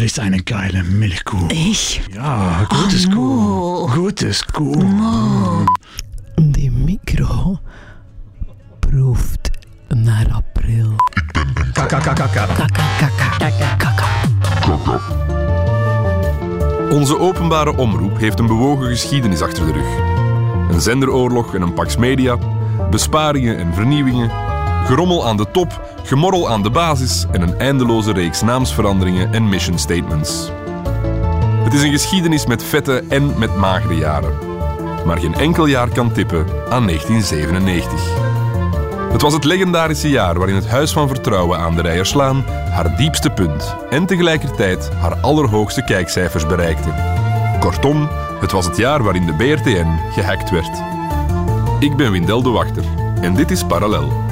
Wer ist eine geile Milchkuh? Ich? Ja, gutes Ah, Kuh. Mo. Gutes Kuh. Die micro proeft naar april. Kaka, kaka, kaka. Kaka, kaka, kaka. Onze openbare omroep heeft een bewogen geschiedenis achter de rug. Een zenderoorlog en een pax media, besparingen en vernieuwingen, gerommel aan de top, gemorrel aan de basis en een eindeloze reeks naamsveranderingen en mission statements. Het is een geschiedenis met vette en met magere jaren. Maar geen enkel jaar kan tippen aan 1997. Het was het legendarische jaar waarin het Huis van Vertrouwen aan de Rijerslaan haar diepste punt en tegelijkertijd haar allerhoogste kijkcijfers bereikte. Kortom, het was het jaar waarin de BRTN gehackt werd. Ik ben Windel de Wachter en dit is Parallel,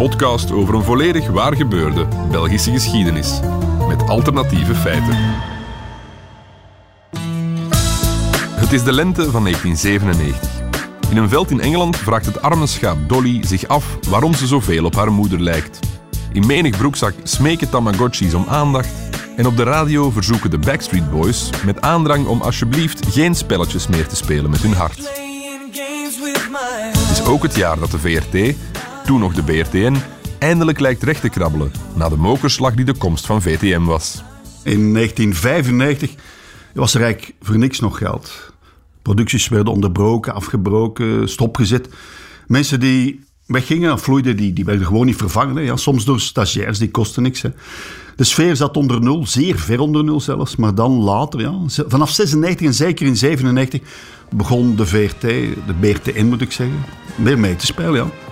podcast over een volledig waar gebeurde Belgische geschiedenis met alternatieve feiten. Het is de lente van 1997. In een veld in Engeland vraagt het arme schaap Dolly zich af waarom ze zoveel op haar moeder lijkt. In menig broekzak smeken Tamagotchis om aandacht en op de radio verzoeken de Backstreet Boys met aandrang om alsjeblieft geen spelletjes meer te spelen met hun hart. Het is ook het jaar dat de VRT, toen nog de BRTN, eindelijk lijkt recht te krabbelen na de mokerslag die de komst van VTM was. In 1995 was er eigenlijk voor niks nog geld. Producties werden onderbroken, afgebroken, stopgezet. Mensen die weggingen, vloeiden, die, die werden gewoon niet vervangen. Ja, soms door stagiairs, die kosten niks. Hè. De sfeer zat onder nul, zeer ver onder nul zelfs. Maar dan later, ja, vanaf 96 en zeker in 97, begon de VRT, de BRTN moet ik zeggen, weer mee te spelen. Ja.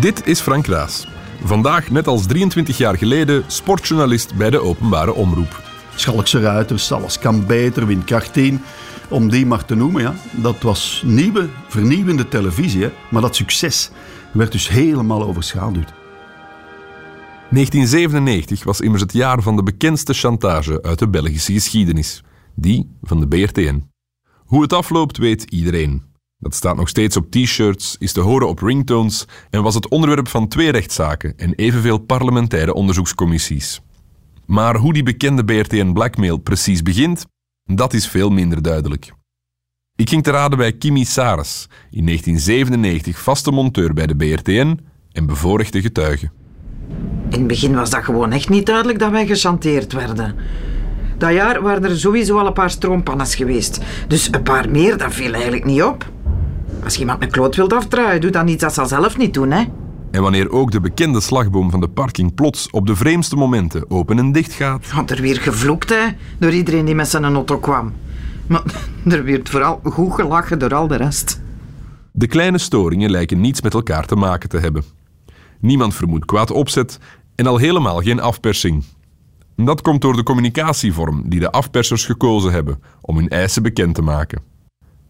Dit is Frank Raas. Vandaag, net als 23 jaar geleden, sportjournalist bij de openbare omroep. Schalkse Ruiters, Alles kan beter, Windkracht 10, om die maar te noemen. Ja. Dat was nieuwe, vernieuwende televisie, hè. maar dat succes werd dus helemaal overschaduwd. 1997 was immers het jaar van de bekendste chantage uit de Belgische geschiedenis. Die van de BRTN. Hoe het afloopt weet iedereen. Dat staat nog steeds op t-shirts, is te horen op ringtones en was het onderwerp van twee rechtszaken en evenveel parlementaire onderzoekscommissies. Maar hoe die bekende BRTN blackmail precies begint, dat is veel minder duidelijk. Ik ging te raden bij Kimi Sares, in 1997 vaste monteur bij de BRTN en bevoorrechte getuige. In het begin was dat gewoon echt niet duidelijk dat wij gechanteerd werden. Dat jaar waren er sowieso al een paar stroompannes geweest. Dus een paar meer, dat viel eigenlijk niet op. Als je iemand een kloot wilt afdraaien, doe dan iets dat ze zelf niet doen, hè. En wanneer ook de bekende slagboom van de parking plots op de vreemdste momenten open en dicht gaat, Had er weer gevloekt, hè, door iedereen die met zijn auto kwam. Maar er werd vooral goed gelachen door al de rest. de kleine storingen lijken niets met elkaar te maken te hebben. Niemand vermoedt kwaad opzet en al helemaal geen afpersing. Dat komt door de communicatievorm die de afpersers gekozen hebben om hun eisen bekend te maken.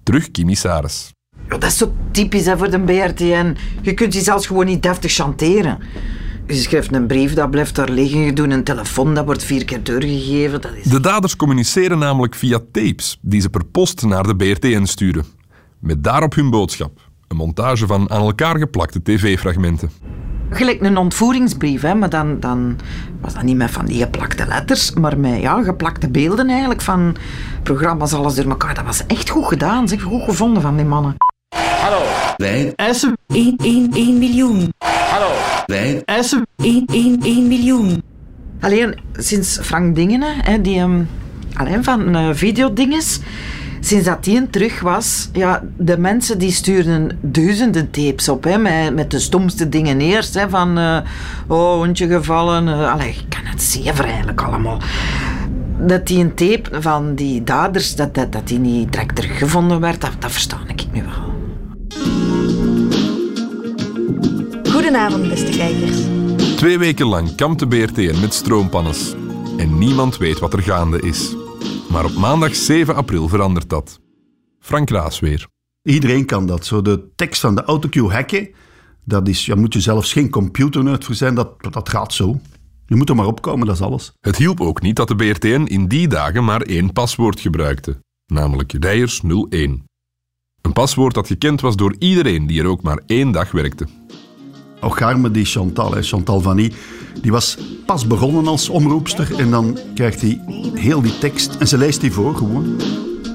Terug Kimi Sares. Ja, dat is zo typisch hè, voor de BRTN. Je kunt je zelfs gewoon niet deftig chanteren. Je schrijft een brief, dat blijft daar liggen. Je doet een telefoon, dat wordt vier keer doorgegeven. Dat is... De daders communiceren namelijk via tapes die ze per post naar de BRTN sturen. Met daarop hun boodschap. Een montage van aan elkaar geplakte tv-fragmenten. Gelijk een ontvoeringsbrief, hè, maar dan, dan was dat niet met van die geplakte letters, maar met ja, geplakte beelden eigenlijk van programma's, alles door elkaar. Dat was echt goed gedaan, zeg, goed gevonden van die mannen. Wij, Essen 1, 1, 1 miljoen. wij, Essen 1, 1, 1 miljoen. Alleen sinds Frank Dingene, hè, die um, alleen van uh, videodinges, sinds dat die een terug was, ja, de mensen die stuurden duizenden tapes op, hè, met, met de stomste dingen eerst, hè, van eh, oh, hondje gevallen, eh, allee, ik kan het zeven eigenlijk allemaal. Dat die een tape van die daders, dat, dat, dat die niet direct teruggevonden werd, dat, dat versta ik nu wel. Goedenavond, beste kijkers. Twee weken lang kampt de BRTN met stroompannes. En niemand weet wat er gaande is. Maar op maandag 7 april verandert dat. Frank Raas weer. Iedereen kan dat. Zo de tekst van de autocue hacken, dat is, ja, moet je zelfs geen computer voor zijn, dat, dat gaat zo. Je moet er maar opkomen, dat is alles. Het hielp ook niet dat de BRTN in die dagen maar één paswoord gebruikte. Namelijk Rijers 01. Een paswoord dat gekend was door iedereen die er ook maar één dag werkte. Ocharme die Chantal, Chantal Vanny, Die was pas begonnen als omroepster en dan krijgt hij heel die tekst en ze leest die voor gewoon.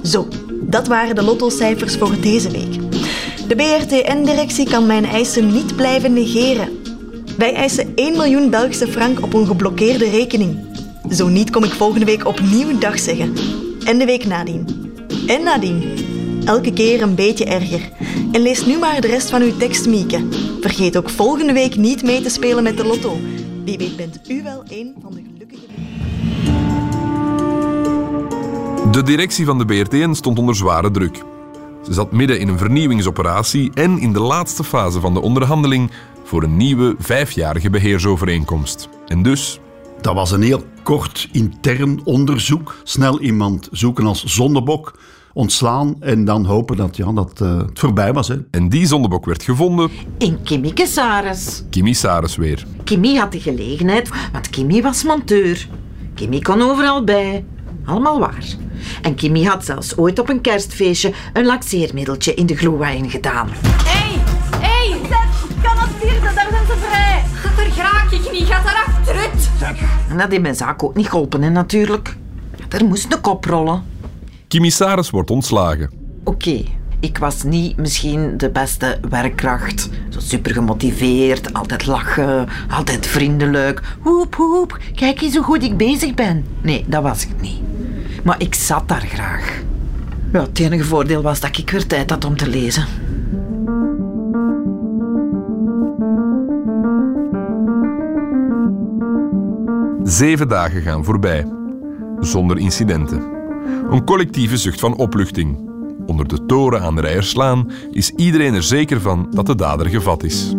Zo, dat waren de lottocijfers voor deze week. De BRTN-directie kan mijn eisen niet blijven negeren. Wij eisen 1 miljoen Belgische frank op een geblokkeerde rekening. Zo niet kom ik volgende week opnieuw dag zeggen. En de week nadien. En nadien. Elke keer een beetje erger. En lees nu maar de rest van uw tekst, Mieke. Vergeet ook volgende week niet mee te spelen met de lotto. Wie weet bent u wel een van de gelukkige... De directie van de BRTN stond onder zware druk. Ze zat midden in een vernieuwingsoperatie en in de laatste fase van de onderhandeling voor een nieuwe vijfjarige beheersovereenkomst. En dus Dat was een heel kort intern onderzoek. Snel iemand zoeken als zondebok, ontslaan en dan hopen dat, ja, dat eh, het voorbij was. Hè. En die zondebok werd gevonden, In Kimmike Saris. Kimmy Saris weer. Kimmy had de gelegenheid, want Kimmy was monteur. Kimmy kon overal bij. Allemaal waar. En Kimmy had zelfs ooit op een kerstfeestje een laxeermiddeltje in de gloewijn gedaan. Hé, hé, kan het vierde, daar zijn ze vrij. Daar raak ik niet, ga daar achteruit. En dat heeft mijn zaak ook niet geholpen, hè, natuurlijk. Er moest een kop rollen. Kimmy Saris wordt ontslagen. Oké, ik was niet misschien de beste werkkracht. Zo super gemotiveerd, altijd lachen, altijd vriendelijk. Hoep, hoep, kijk eens hoe goed ik bezig ben. Nee, dat was ik niet. Maar ik zat daar graag. Ja, het enige voordeel was dat ik weer tijd had om te lezen. Zeven dagen gaan voorbij. Zonder incidenten. Een collectieve zucht van opluchting. Onder de toren aan de Rijerslaan is iedereen er zeker van dat de dader gevat is.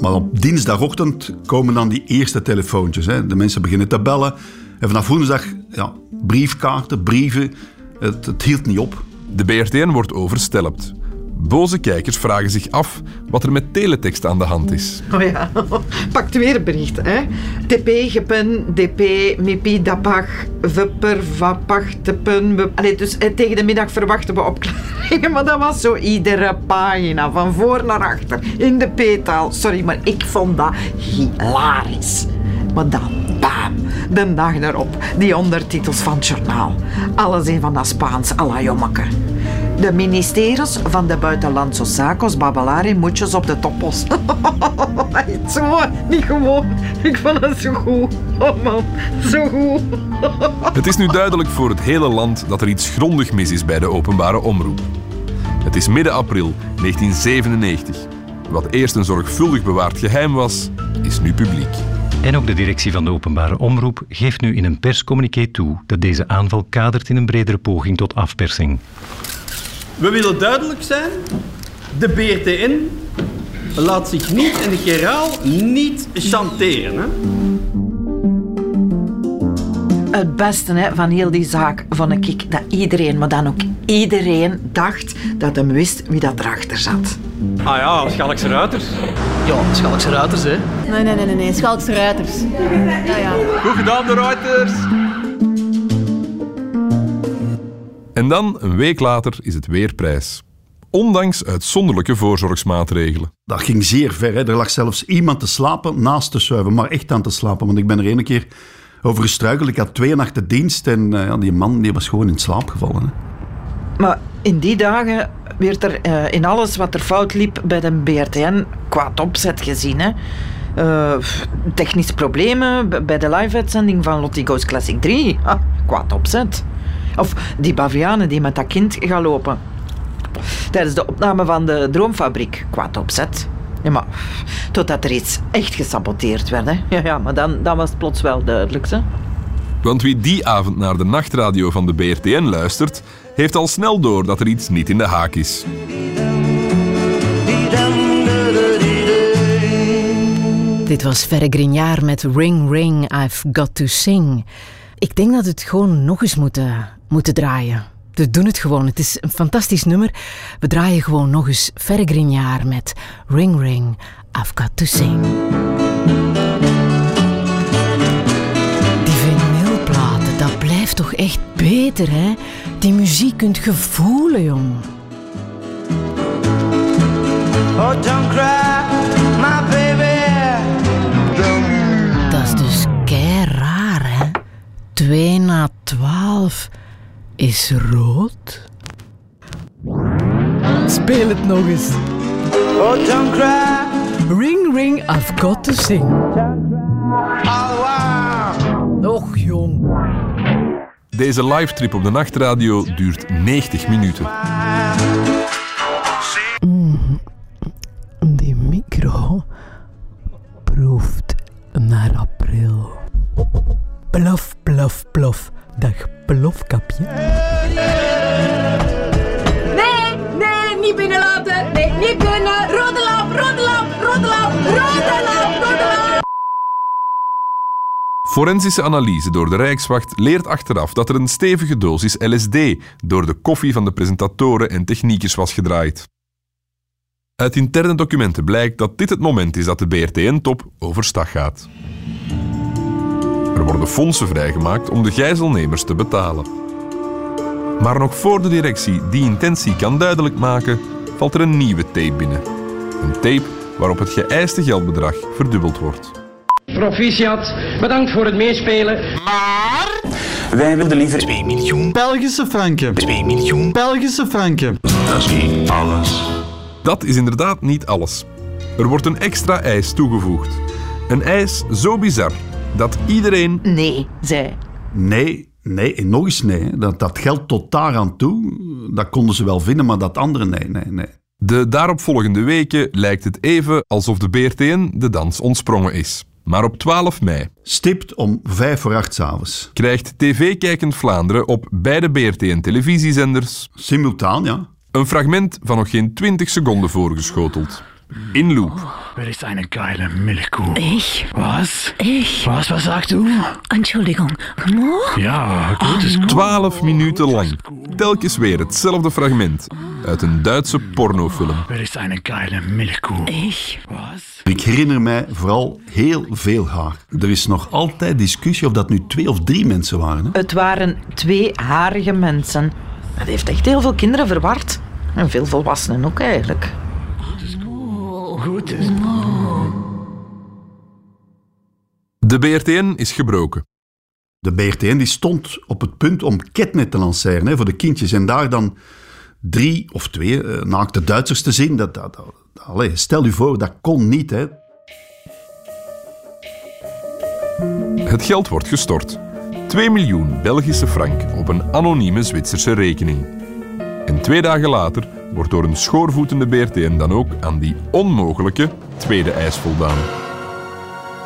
Maar op dinsdagochtend komen dan die eerste telefoontjes. Hè. De mensen beginnen te bellen. En vanaf woensdag, ja, briefkaarten, brieven. Het, het hield niet op. De BRTN wordt overstelpt. Boze kijkers vragen zich af wat er met teletext aan de hand is. Oh ja, pakt weer een bericht, hè. TP, gepen, DP, mipi, dapag, vupper, vapag, tepen. Allee, dus eh, tegen de middag verwachten we opklaringen, maar dat was zo iedere pagina, van voor naar achter, in de p-taal. Sorry, maar ik vond dat hilarisch. Maar dan, bam, de dag daarop, die ondertitels van het journaal. Alles in van dat Spaans à la. De ministeries van de buitenlandse zaken babbelaar in moedjes op de toppos. Zo, niet gewoon. Ik vond het zo goed. Oh man, zo goed. Het is nu duidelijk voor het hele land dat er iets grondig mis is bij de openbare omroep. Het is midden april 1997. Wat eerst een zorgvuldig bewaard geheim was, is nu publiek. En ook de directie van de openbare omroep geeft nu in een perscommuniqué toe dat deze aanval kadert in een bredere poging tot afpersing. We willen duidelijk zijn. De BRTN laat zich niet, en ik herhaal, niet chanteren. Hè? Het beste hè, van heel die zaak vond ik dat iedereen, maar dan ook iedereen, dacht dat hem wist wie dat erachter zat. Ah ja, Schalkse Ruiters. Ja, Schalkse Ruiters, hè. Nee, nee, nee, nee, nee. Schalkse ruiters. Ja, ja. Goed gedaan, de Ruiters. En dan, een week later, is het weer prijs. Ondanks uitzonderlijke voorzorgsmaatregelen. Dat ging zeer ver. Hè. Er lag zelfs iemand te slapen naast de zuiver, maar echt aan te slapen. Want ik ben er ene keer over gestruikeld. Ik had twee nachten dienst en eh, ja, die man die was gewoon in slaap gevallen. Hè. Maar in die dagen werd er eh, in alles wat er fout liep bij de BRTN kwaad opzet gezien. Hè. Eh, technische problemen bij de live-uitzending van Lottie Goes Classic 3. Ah, kwaad opzet. Of die bavianen die met dat kind gaan lopen. Tijdens de opname van de Droomfabriek. Kwaad opzet. Ja, maar totdat er iets echt gesaboteerd werd. Hè. Ja, ja, maar dan, dan was het plots wel duidelijk. Hè. Want wie die avond naar de nachtradio van de BRTN luistert, heeft al snel door dat er iets niet in de haak is. Dit was Verre Grignard met Ring Ring, I've Got to Sing. Ik denk dat we het gewoon nog eens moeten, moeten draaien. We doen het gewoon. Het is een fantastisch nummer. We draaien gewoon nog eens Verre Grignard met Ring Ring, I've Got to Sing. Die vinylplaten, dat blijft toch echt beter, hè? Die muziek kunt je voelen, jong. Oh, don't cry, my baby. Dat is de 2 na 12 is rood. Speel het nog eens. Oh, don't cry. Ring, ring, I've got to sing. Och, jong. Deze live-trip op de nachtradio duurt 90 minuten. Die micro proeft naar april. Plof, plof, plof. Dag, plofkapje. Nee, nee, niet binnenlaten. Nee, niet binnen. Rode lamp, rode lamp, rode lamp, rode lamp, rode lamp. Forensische analyse door de Rijkswacht leert achteraf dat er een stevige dosis LSD door de koffie van de presentatoren en techniekers was gedraaid. Uit interne documenten blijkt dat dit het moment is dat de BRTN-top overstag gaat. Er worden fondsen vrijgemaakt om de gijzelnemers te betalen. Maar nog voor de directie die intentie kan duidelijk maken, valt er een nieuwe tape binnen. Een tape waarop het geëiste geldbedrag verdubbeld wordt. Proficiat, bedankt voor het meespelen. Maar... Wij wilden liever 2 miljoen Belgische franken. 2 miljoen. Belgische franken. Dat is niet alles. Dat is inderdaad niet alles. Er wordt een extra eis toegevoegd. Een eis zo bizar dat iedereen. Nee, zei. Nee, nee en nog eens nee. Dat, dat geldt tot daar aan toe. Dat konden ze wel vinden, maar dat andere nee, nee, nee. De daaropvolgende weken lijkt het even alsof de BRTN de dans ontsprongen is. Maar op 12 mei Stipt om vijf voor acht s'avonds. krijgt TV-kijkend Vlaanderen op beide BRTN-televisiezenders Simultaan, ja. een fragment van nog geen 20 seconden voorgeschoteld. In loop. Wer ist eine geile Milchkuh? Ich? Was? Ich? Was, was sagst du? Entschuldigung. Mo? Ja, gutes Kuh. 12 minuten lang. Telkens weer hetzelfde fragment uit een Duitse pornofilm. Wer ist eine geile Milchkuh? Ich? Was? Ik herinner mij vooral heel veel haar. Er is nog altijd discussie of dat nu twee of drie mensen waren. Hè? Het waren twee harige mensen. Dat heeft echt heel veel kinderen verward. En veel volwassenen ook eigenlijk. Gutes De BRTN is gebroken. De BRTN die stond op het punt om Ketnet te lanceren hè, voor de kindjes. En daar dan drie of twee eh, naakte Duitsers te zien. Dat, dat, dat- allee, stel u voor, dat kon niet. Hè. Het geld wordt gestort. 2 miljoen Belgische frank op een anonieme Zwitserse rekening. Twee dagen later wordt door een schoorvoetende BRTN dan ook aan die onmogelijke tweede eis voldaan.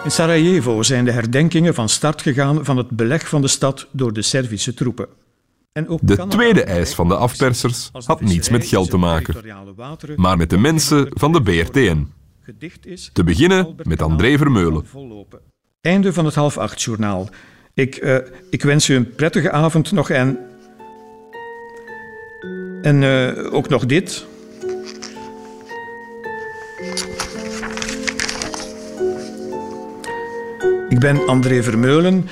In Sarajevo zijn de herdenkingen van start gegaan van het beleg van de stad door de Servische troepen. En ook De tweede eis van de afpersers had niets met geld te maken, maar met de mensen van de BRTN. Te beginnen met André Vermeulen. Einde van het half acht journaal. Ik, eh, ik wens u een prettige avond nog en. En eh, ook nog dit. Ik ben André Vermeulen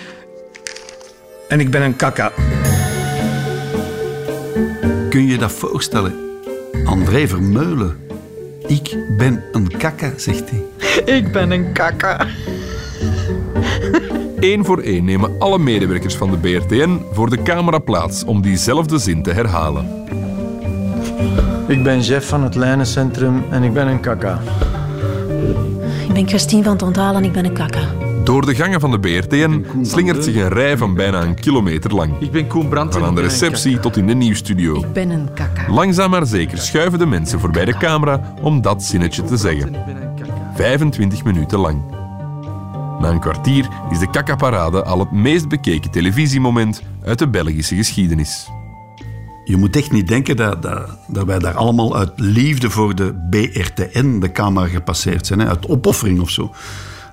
en ik ben een kaka. Kun je dat voorstellen? André Vermeulen. Ik ben een kakka, zegt hij. Ik ben een kakka. Eén voor één nemen alle medewerkers van de BRTN voor de camera plaats om diezelfde zin te herhalen. Ik ben chef van het lijnencentrum en ik ben een kaka. Ik ben Christine van Tontaal en ik ben een kaka. Door de gangen van de BRTN slingert zich een rij van bijna een kilometer lang. Ik ben Koen Brandt. Van aan de receptie tot in de nieuwsstudio. Ik ben een kaka. Langzaam maar zeker schuiven de mensen voorbij de camera om dat zinnetje te zeggen. 25 minuten lang. Na een kwartier is de kakkaparade al het meest bekeken televisiemoment uit de Belgische geschiedenis. Je moet echt niet denken dat, dat, dat wij daar allemaal uit liefde voor de BRTN de camera gepasseerd zijn. Hè? Uit opoffering of zo.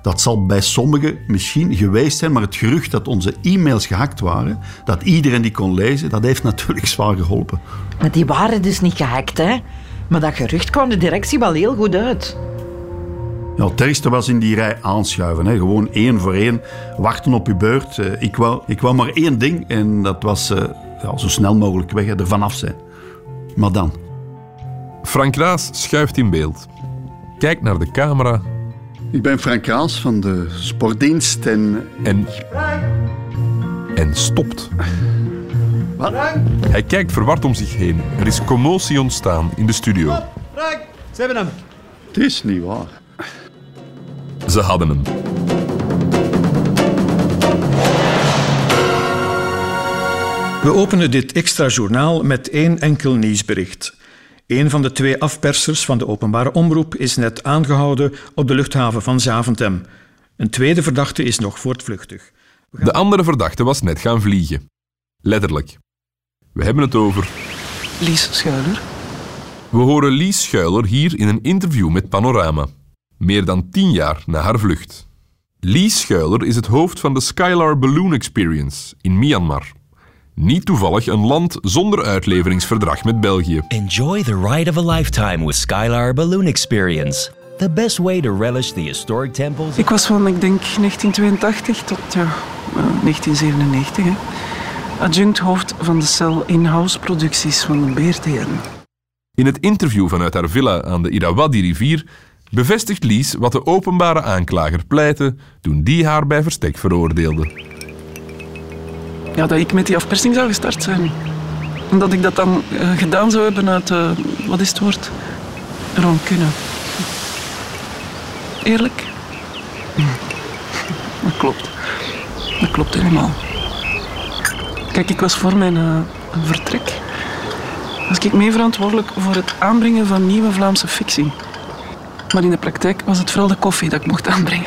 Dat zal bij sommigen misschien geweest zijn, maar het gerucht dat onze e-mails gehackt waren, dat iedereen die kon lezen, dat heeft natuurlijk zwaar geholpen. Maar die waren dus niet gehackt, hè? Maar dat gerucht kwam de directie wel heel goed uit. Ja, het ergste was in die rij aanschuiven. Hè. Gewoon één voor één, wachten op je beurt. Eh, ik, wou, ik wou maar één ding en dat was eh, ja, zo snel mogelijk weg, hè, er vanaf zijn. Maar dan? Frank Raas schuift in beeld. Kijkt naar de camera Ik ben Frank Raas van de sportdienst en... En, en stopt. Hij kijkt verward om zich heen. Er is commotie ontstaan in de studio. Frank, ze hebben hem. Het is niet waar. Ze hadden hem. We openen dit extra journaal met één enkel nieuwsbericht. Een van de twee afpersers van de openbare omroep is net aangehouden op de luchthaven van Zaventem. Een tweede verdachte is nog voortvluchtig. De andere verdachte was net gaan vliegen. Letterlijk. We hebben het over... Lies Schuiler. We horen Lies Schuiler hier in een interview met Panorama. Meer dan tien jaar na haar vlucht. Lies Schuiler is het hoofd van de Skylar Balloon Experience in Myanmar. Niet toevallig een land zonder uitleveringsverdrag met België. Enjoy the ride of a lifetime with Skylar Balloon Experience. The best way to relish the historic temples. Ik was van, ik denk, 1982 tot ja, eh, 1997. Hè. Adjunct hoofd van de cel in-house producties van de BRTN. In het interview vanuit haar villa aan de Irrawaddy-rivier bevestigt Lies wat de openbare aanklager pleitte toen die haar bij verstek veroordeelde. Ja, dat ik met die afpersing zou gestart zijn. En dat ik dat dan eh, gedaan zou hebben uit, eh, wat is het woord? Rancune. Eerlijk? Hm. Dat klopt. Dat klopt helemaal. Kijk, ik was voor mijn eh, vertrek was ik mee verantwoordelijk voor het aanbrengen van nieuwe Vlaamse fictie. Maar in de praktijk was het vooral de koffie dat ik mocht aanbrengen.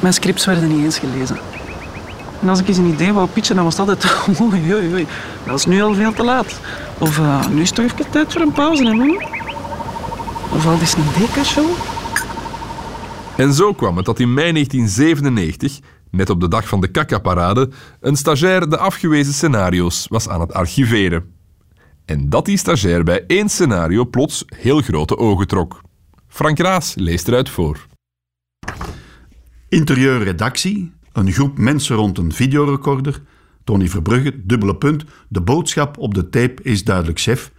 Mijn scripts werden niet eens gelezen. En als ik eens een idee wou pitchen, dan was het altijd... Oei, oei, oei, dat is nu al veel te laat. Of eh, nu is toch even tijd voor een pauze, hè, man? Of al is een deka-show. En zo kwam het dat in mei 1997, net op de dag van de Kaka-parade, een stagiair de afgewezen scenario's was aan het archiveren. En dat die stagiair bij één scenario plots heel grote ogen trok. Frank Raas leest eruit voor. Interieurredactie, een groep mensen rond een videorecorder, Tony Verbrugge, dubbele punt, de boodschap op de tape is duidelijk, chef.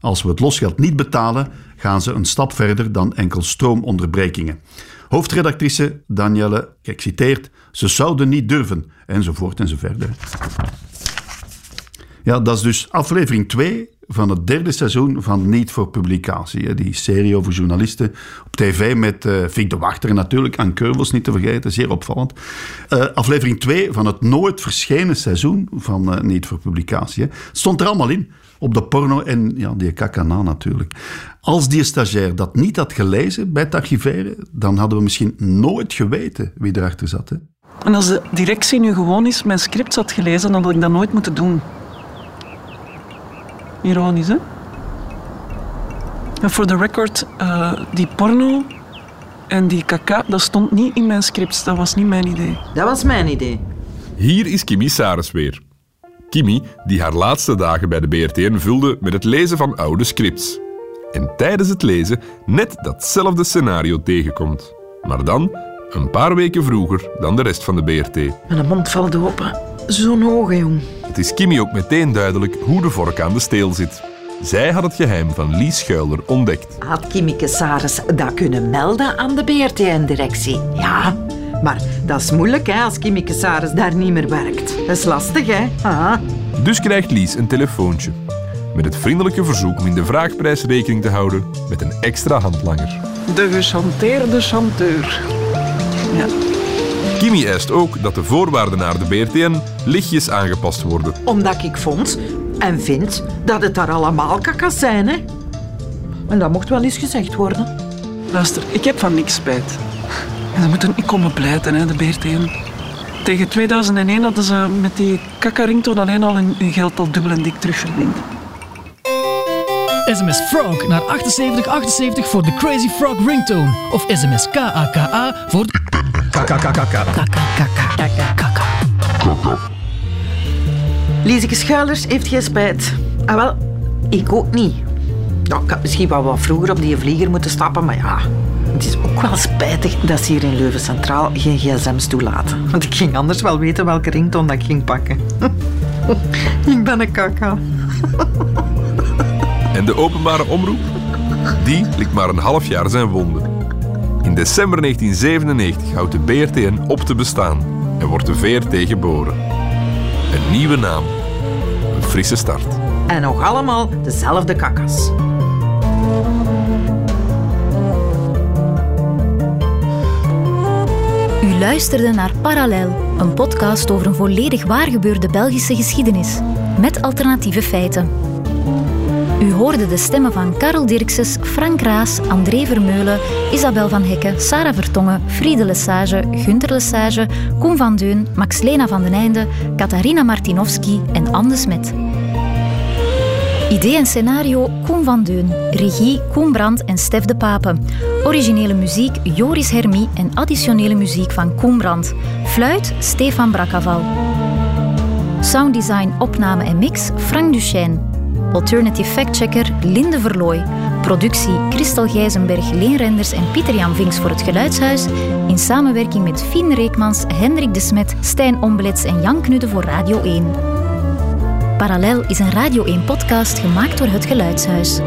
Als we het losgeld niet betalen, gaan ze een stap verder dan enkel stroomonderbrekingen. Hoofdredactrice Danielle, kijk citeert, ze zouden niet durven, enzovoort enzoverder. Ja, dat is dus aflevering 2 van het derde seizoen van Niet voor Publicatie. Die serie over journalisten op tv met eh Fink de Wachter natuurlijk Anne Keuvels niet te vergeten, zeer opvallend. Eh, aflevering 2 van het nooit verschenen seizoen van eh, Niet voor Publicatie. Stond er allemaal in. Op de porno en ja, die kakana natuurlijk. Als die stagiair dat niet had gelezen bij het archiveren, dan hadden we misschien nooit geweten wie erachter zat. Hè? En als de directie nu gewoon eens mijn scripts had gelezen, dan had ik dat nooit moeten doen. Ironisch, hè? En voor de record, eh, die porno en die kaka, dat stond niet in mijn scripts. Dat was niet mijn idee. Dat was mijn idee. Hier is Kimi Saris weer. Kimi, die haar laatste dagen bij de BRTN vulde met het lezen van oude scripts. En tijdens het lezen net datzelfde scenario tegenkomt. Maar dan een paar weken vroeger dan de rest van de BRT. Mijn mond valt open. Zo'n hoge, jong. Het is Kimi ook meteen duidelijk hoe de vork aan de steel zit. Zij had het geheim van Lies Schuiler ontdekt. Had Kimmike Saris dat kunnen melden aan de BRTN-directie? Ja, maar dat is moeilijk hè, als Kimmike Saris daar niet meer werkt. Dat is lastig, hè? Ah. Dus krijgt Lies een telefoontje. Met het vriendelijke verzoek om in de vraagprijs rekening te houden met een extra handlanger. De gechanteerde chanteur. Ja. Kimi eist ook dat de voorwaarden naar de BRTN lichtjes aangepast worden. Omdat ik vond en vind dat het daar allemaal kakas zijn, hè? En dat mocht wel eens gezegd worden. Luister, ik heb van niks spijt. En ze moeten niet komen pleiten, hè, de BRTN. Tegen 2001 hadden ze met die kakka-ringtoon alleen al hun hun geld al dubbel en dik terugverdiend. SMS Frog naar 7878 voor de Crazy Frog ringtone. Of SMS KAKA voor de... Lieseke Schuilers heeft geen spijt. Ah wel, ik ook niet. Ja, ik had misschien wel wat vroeger op die vlieger moeten stappen, maar ja... Het is ook wel spijtig dat ze hier in Leuven Centraal geen gsm's toelaten. Want ik ging anders wel weten welke ringtoon dat ik ging pakken. ik ben een kaka. En de openbare omroep? Die likt maar een half jaar zijn wonden. In december 1997 houdt de BRTN op te bestaan en wordt de VRT geboren. nieuwe naam, een frisse start. En nog allemaal dezelfde kakkas. U luisterde naar Parallel, een podcast over een volledig waargebeurde Belgische geschiedenis, met alternatieve feiten. U hoorde de stemmen van Karel Dirkses, Frank Raas, André Vermeulen, Isabel van Hekken, Sarah Vertongen, Friede Lesage, Gunter Lesage, Koen van Deun, Max Lena van den Einde, Katarina Martinovski en Anne Smet. Idee en scenario Koen van Deun. Regie Koen Brandt en Stef de Pape. Originele muziek Joris Hermie en additionele muziek van Koen Brandt. Fluit Stefan Brakaval. Sounddesign, opname en mix Frank Duchesne. Alternative factchecker Linde Verlooy. Productie Christel Gijzenberg, Leen Renders en Pieter-Jan Vinks voor het Geluidshuis. In samenwerking met Fien Reekmans, Hendrik de Smet, Stijn Ombelets en Jan Knudde voor Radio 1. Parallel is een Radio 1-podcast gemaakt door het Geluidshuis.